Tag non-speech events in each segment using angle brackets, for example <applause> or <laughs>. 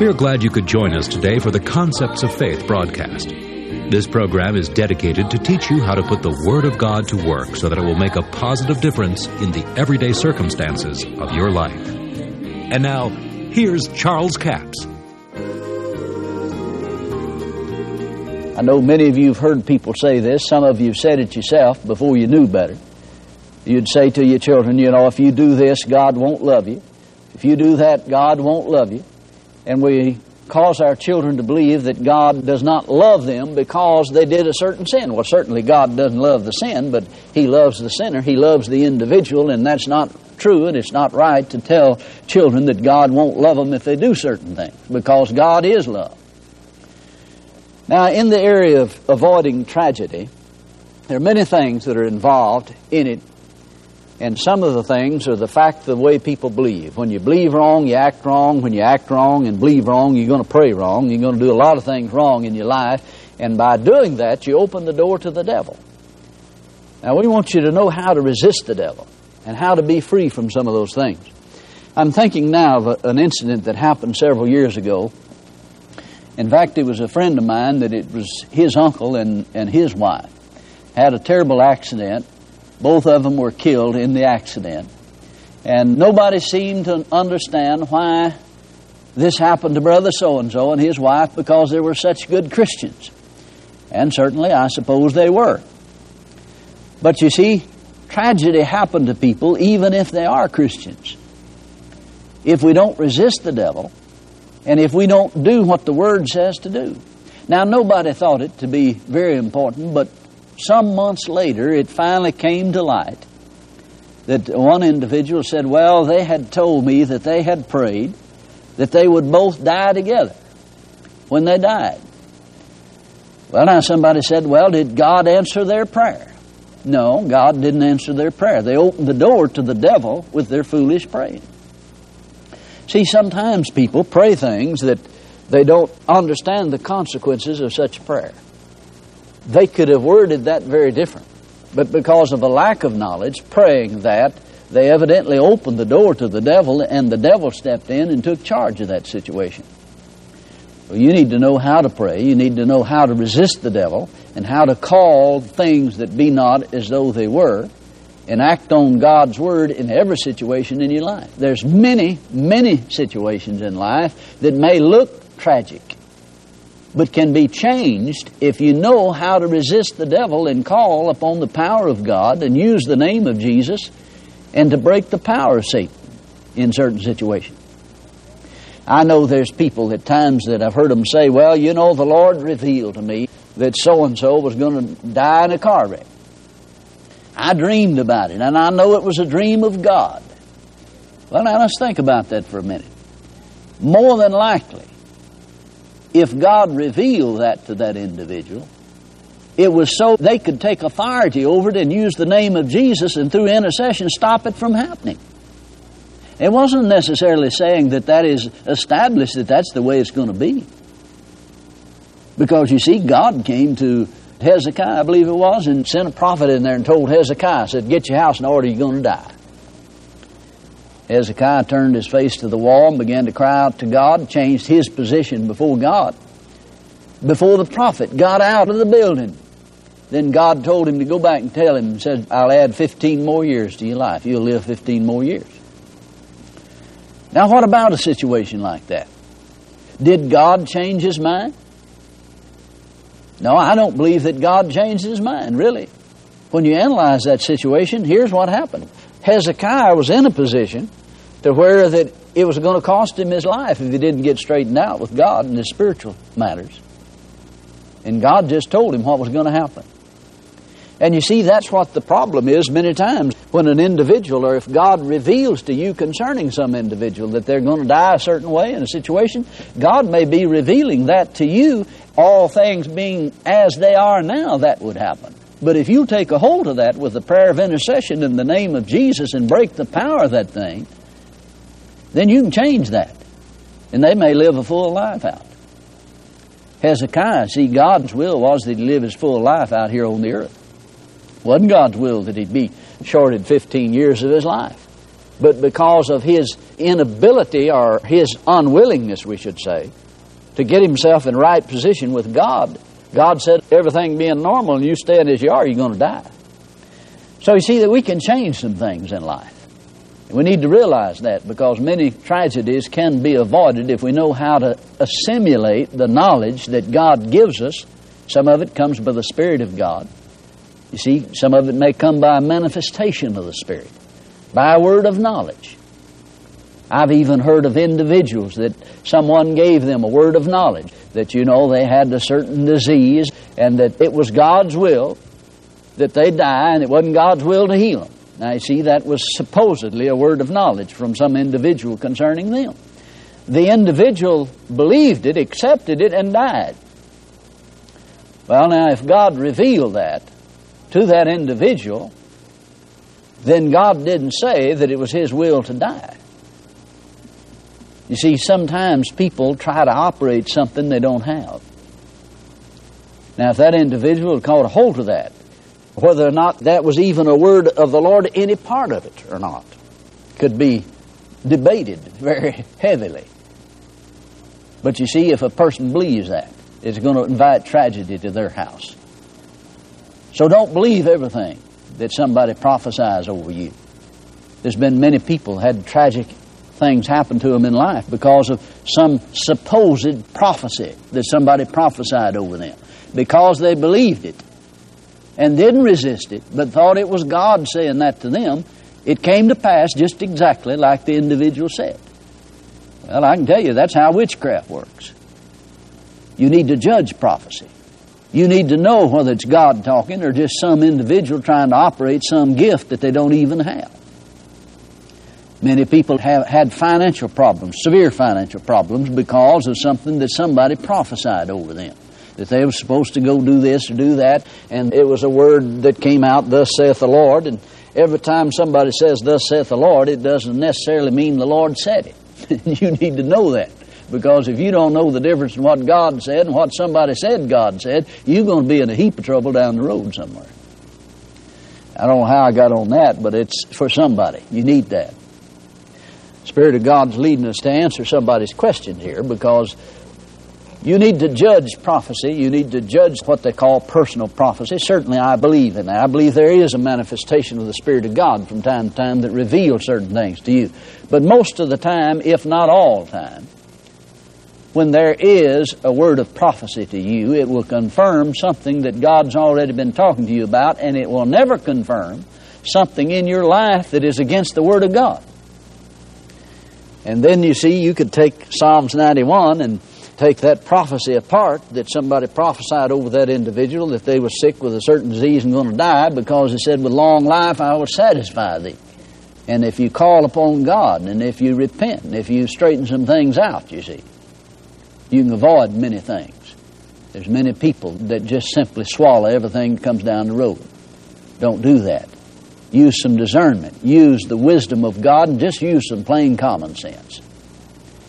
We are glad you could join us today for the Concepts of Faith broadcast. This program is dedicated to teach you how to put the Word of God to work so that it will make a positive difference in the everyday circumstances of your life. And now, here's Charles Capps. I know many of you have heard people say this. Some of you have said it yourself before you knew better. You'd say to your children, you know, if you do this, God won't love you. If you do that, God won't love you. And we cause our children to believe that God does not love them because they did a certain sin. Well, certainly God doesn't love the sin, but He loves the sinner. He loves the individual, and that's not true, and it's not right to tell children that God won't love them if they do certain things, because God is love. Now, in the area of avoiding tragedy, there are many things that are involved in it and some of the things are the fact of the way people believe. When you believe wrong, you act wrong. When you act wrong and believe wrong, you're going to pray wrong. You're going to do a lot of things wrong in your life. And by doing that, you open the door to the devil. Now, we want you to know how to resist the devil and how to be free from some of those things. I'm thinking now of an incident that happened several years ago. In fact, it was a friend of mine that it was his uncle and, and his wife had a terrible accident both of them were killed in the accident. And nobody seemed to understand why this happened to Brother so and so and his wife because they were such good Christians. And certainly, I suppose they were. But you see, tragedy happened to people even if they are Christians. If we don't resist the devil, and if we don't do what the Word says to do. Now, nobody thought it to be very important, but some months later, it finally came to light that one individual said, Well, they had told me that they had prayed that they would both die together when they died. Well, now somebody said, Well, did God answer their prayer? No, God didn't answer their prayer. They opened the door to the devil with their foolish praying. See, sometimes people pray things that they don't understand the consequences of such prayer. They could have worded that very different. But because of a lack of knowledge, praying that, they evidently opened the door to the devil, and the devil stepped in and took charge of that situation. Well, you need to know how to pray. You need to know how to resist the devil and how to call things that be not as though they were and act on God's word in every situation in your life. There's many, many situations in life that may look tragic but can be changed if you know how to resist the devil and call upon the power of God and use the name of Jesus and to break the power of Satan in certain situations. I know there's people at times that I've heard them say, well, you know, the Lord revealed to me that so and so was going to die in a car wreck. I dreamed about it, and I know it was a dream of God. Well, now let's think about that for a minute. More than likely, if God revealed that to that individual, it was so they could take authority over it and use the name of Jesus and through intercession stop it from happening. It wasn't necessarily saying that that is established, that that's the way it's going to be. Because you see, God came to Hezekiah, I believe it was, and sent a prophet in there and told Hezekiah, said, Get your house in order, you're going to die. Hezekiah turned his face to the wall and began to cry out to God, changed his position before God. Before the prophet got out of the building, then God told him to go back and tell him and said, I'll add 15 more years to your life. You'll live 15 more years. Now, what about a situation like that? Did God change his mind? No, I don't believe that God changed his mind, really. When you analyze that situation, here's what happened. Hezekiah was in a position to where that it was going to cost him his life if he didn't get straightened out with God in his spiritual matters. And God just told him what was going to happen. And you see, that's what the problem is many times when an individual, or if God reveals to you concerning some individual that they're going to die a certain way in a situation, God may be revealing that to you, all things being as they are now, that would happen. But if you take a hold of that with the prayer of intercession in the name of Jesus and break the power of that thing, then you can change that. And they may live a full life out. Hezekiah, see, God's will was that he live his full life out here on the earth. Wasn't God's will that he'd be shorted 15 years of his life. but because of his inability or his unwillingness, we should say, to get himself in right position with God. God said, everything being normal and you staying as you are, you're going to die. So you see that we can change some things in life. We need to realize that because many tragedies can be avoided if we know how to assimilate the knowledge that God gives us. Some of it comes by the Spirit of God. You see, some of it may come by a manifestation of the Spirit, by a word of knowledge. I've even heard of individuals that someone gave them a word of knowledge that, you know, they had a certain disease and that it was God's will that they die and it wasn't God's will to heal them. Now, you see, that was supposedly a word of knowledge from some individual concerning them. The individual believed it, accepted it, and died. Well, now, if God revealed that to that individual, then God didn't say that it was His will to die. You see, sometimes people try to operate something they don't have. Now, if that individual caught a hold of that, whether or not that was even a word of the Lord, any part of it or not, could be debated very <laughs> heavily. But you see, if a person believes that, it's going to invite tragedy to their house. So don't believe everything that somebody prophesies over you. There's been many people had tragic things happen to them in life because of some supposed prophecy that somebody prophesied over them. Because they believed it and didn't resist it, but thought it was God saying that to them, it came to pass just exactly like the individual said. Well, I can tell you that's how witchcraft works. You need to judge prophecy. You need to know whether it's God talking or just some individual trying to operate some gift that they don't even have. Many people have had financial problems, severe financial problems, because of something that somebody prophesied over them that they were supposed to go do this or do that, and it was a word that came out, Thus saith the Lord. And every time somebody says, Thus saith the Lord, it doesn't necessarily mean the Lord said it. <laughs> you need to know that. Because if you don't know the difference in what God said and what somebody said God said, you're going to be in a heap of trouble down the road somewhere. I don't know how I got on that, but it's for somebody. You need that. Spirit of God's leading us to answer somebody's question here because you need to judge prophecy. You need to judge what they call personal prophecy. Certainly, I believe in that. I believe there is a manifestation of the Spirit of God from time to time that reveals certain things to you. But most of the time, if not all time, when there is a word of prophecy to you, it will confirm something that God's already been talking to you about, and it will never confirm something in your life that is against the Word of God. And then you see, you could take Psalms 91 and take that prophecy apart that somebody prophesied over that individual that they were sick with a certain disease and going to die because he said, With long life I will satisfy thee. And if you call upon God and if you repent and if you straighten some things out, you see, you can avoid many things. There's many people that just simply swallow everything that comes down the road. Don't do that. Use some discernment. Use the wisdom of God and just use some plain common sense.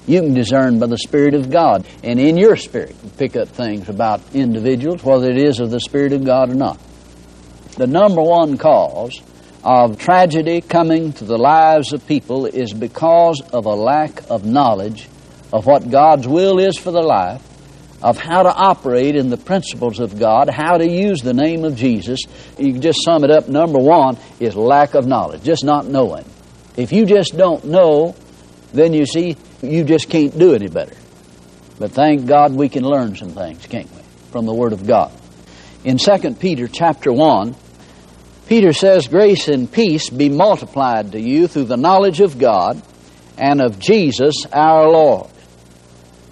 You can discern by the Spirit of God. And in your spirit, pick up things about individuals, whether it is of the Spirit of God or not. The number one cause of tragedy coming to the lives of people is because of a lack of knowledge of what God's will is for their life, of how to operate in the principles of God, how to use the name of Jesus. You can just sum it up. Number one is lack of knowledge, just not knowing. If you just don't know, then you see, you just can't do any better. But thank God we can learn some things, can't we, from the Word of God. In 2 Peter chapter 1, Peter says, Grace and peace be multiplied to you through the knowledge of God and of Jesus our Lord.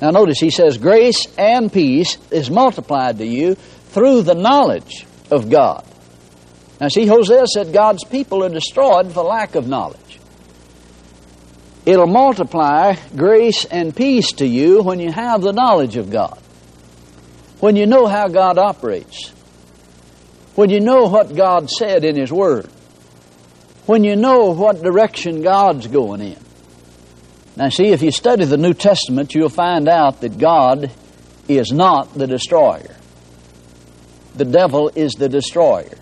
Now notice he says, Grace and peace is multiplied to you through the knowledge of God. Now see, Hosea said God's people are destroyed for lack of knowledge. It'll multiply grace and peace to you when you have the knowledge of God. When you know how God operates. When you know what God said in His Word. When you know what direction God's going in. Now, see, if you study the New Testament, you'll find out that God is not the destroyer. The devil is the destroyer.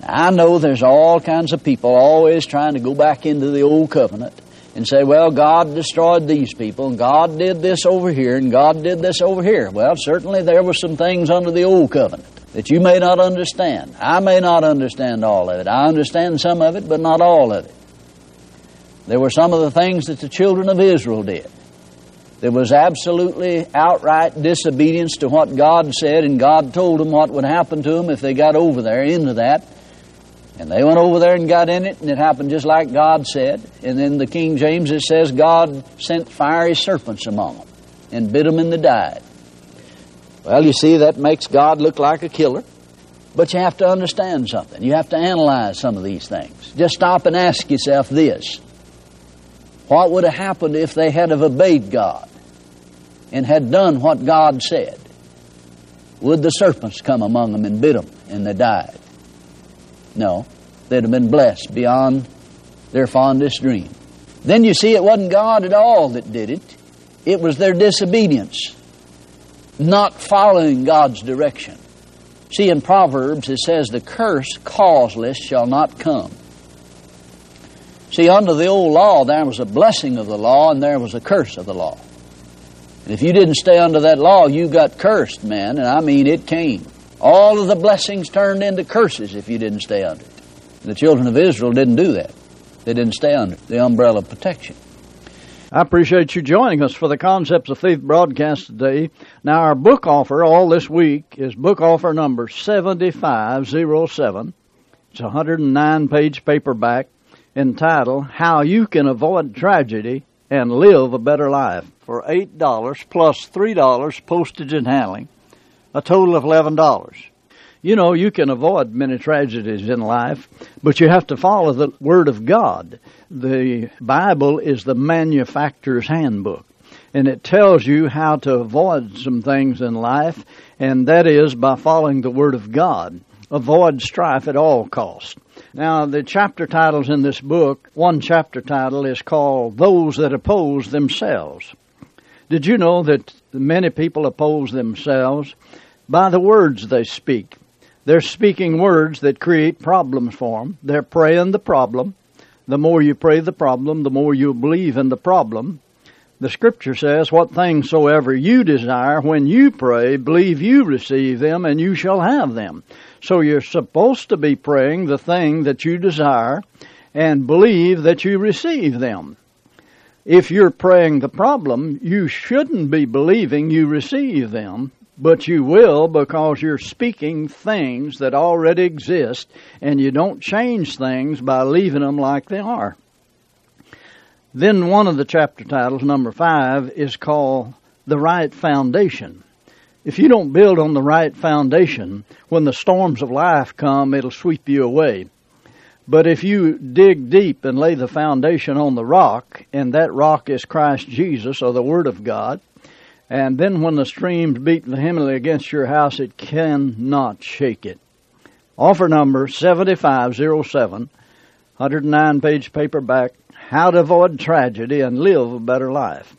Now, I know there's all kinds of people always trying to go back into the old covenant and say, well, God destroyed these people, and God did this over here, and God did this over here. Well, certainly there were some things under the old covenant that you may not understand. I may not understand all of it. I understand some of it, but not all of it. There were some of the things that the children of Israel did. There was absolutely outright disobedience to what God said, and God told them what would happen to them if they got over there into that. And they went over there and got in it, and it happened just like God said. And then the King James, it says, God sent fiery serpents among them and bit them and they died. Well, you see, that makes God look like a killer. But you have to understand something. You have to analyze some of these things. Just stop and ask yourself this. What would have happened if they had have obeyed God and had done what God said? Would the serpents come among them and bit them and they died? No. They'd have been blessed beyond their fondest dream. Then you see it wasn't God at all that did it. It was their disobedience not following God's direction. See, in Proverbs it says, The curse causeless shall not come. See, under the old law, there was a blessing of the law and there was a curse of the law. And if you didn't stay under that law, you got cursed, man, and I mean it came. All of the blessings turned into curses if you didn't stay under it. The children of Israel didn't do that. They didn't stay under the umbrella of protection. I appreciate you joining us for the Concepts of Faith broadcast today. Now, our book offer all this week is book offer number 7507. It's a 109 page paperback entitled How You Can Avoid Tragedy and Live a Better Life for $8 plus $3 postage and handling, a total of $11. You know, you can avoid many tragedies in life, but you have to follow the Word of God. The Bible is the manufacturer's handbook, and it tells you how to avoid some things in life, and that is by following the Word of God. Avoid strife at all costs. Now, the chapter titles in this book, one chapter title is called Those That Oppose Themselves. Did you know that many people oppose themselves by the words they speak? They're speaking words that create problems for them. They're praying the problem. The more you pray the problem, the more you believe in the problem. The scripture says, What things soever you desire, when you pray, believe you receive them, and you shall have them. So you're supposed to be praying the thing that you desire and believe that you receive them. If you're praying the problem, you shouldn't be believing you receive them but you will because you're speaking things that already exist and you don't change things by leaving them like they are. Then one of the chapter titles, number five, is called The Right Foundation. If you don't build on the right foundation, when the storms of life come, it'll sweep you away. But if you dig deep and lay the foundation on the rock, and that rock is Christ Jesus or the Word of God, and then when the streams beat vehemently against your house, it cannot shake it. Offer number 7507, 109 page paperback, How to Avoid Tragedy and Live a Better Life.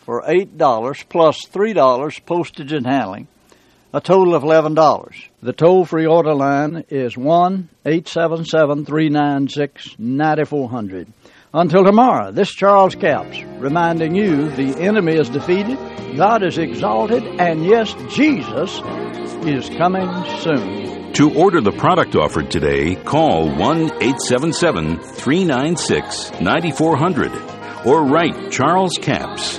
For $8 plus $3 postage and handling, a total of $11. The toll free order line is 1 877 396 9400. Until tomorrow, this Charles Capps reminding you the enemy is defeated, God is exalted, and yes, Jesus is coming soon. To order the product offered today, call 1 877 396 9400 or write Charles Capps,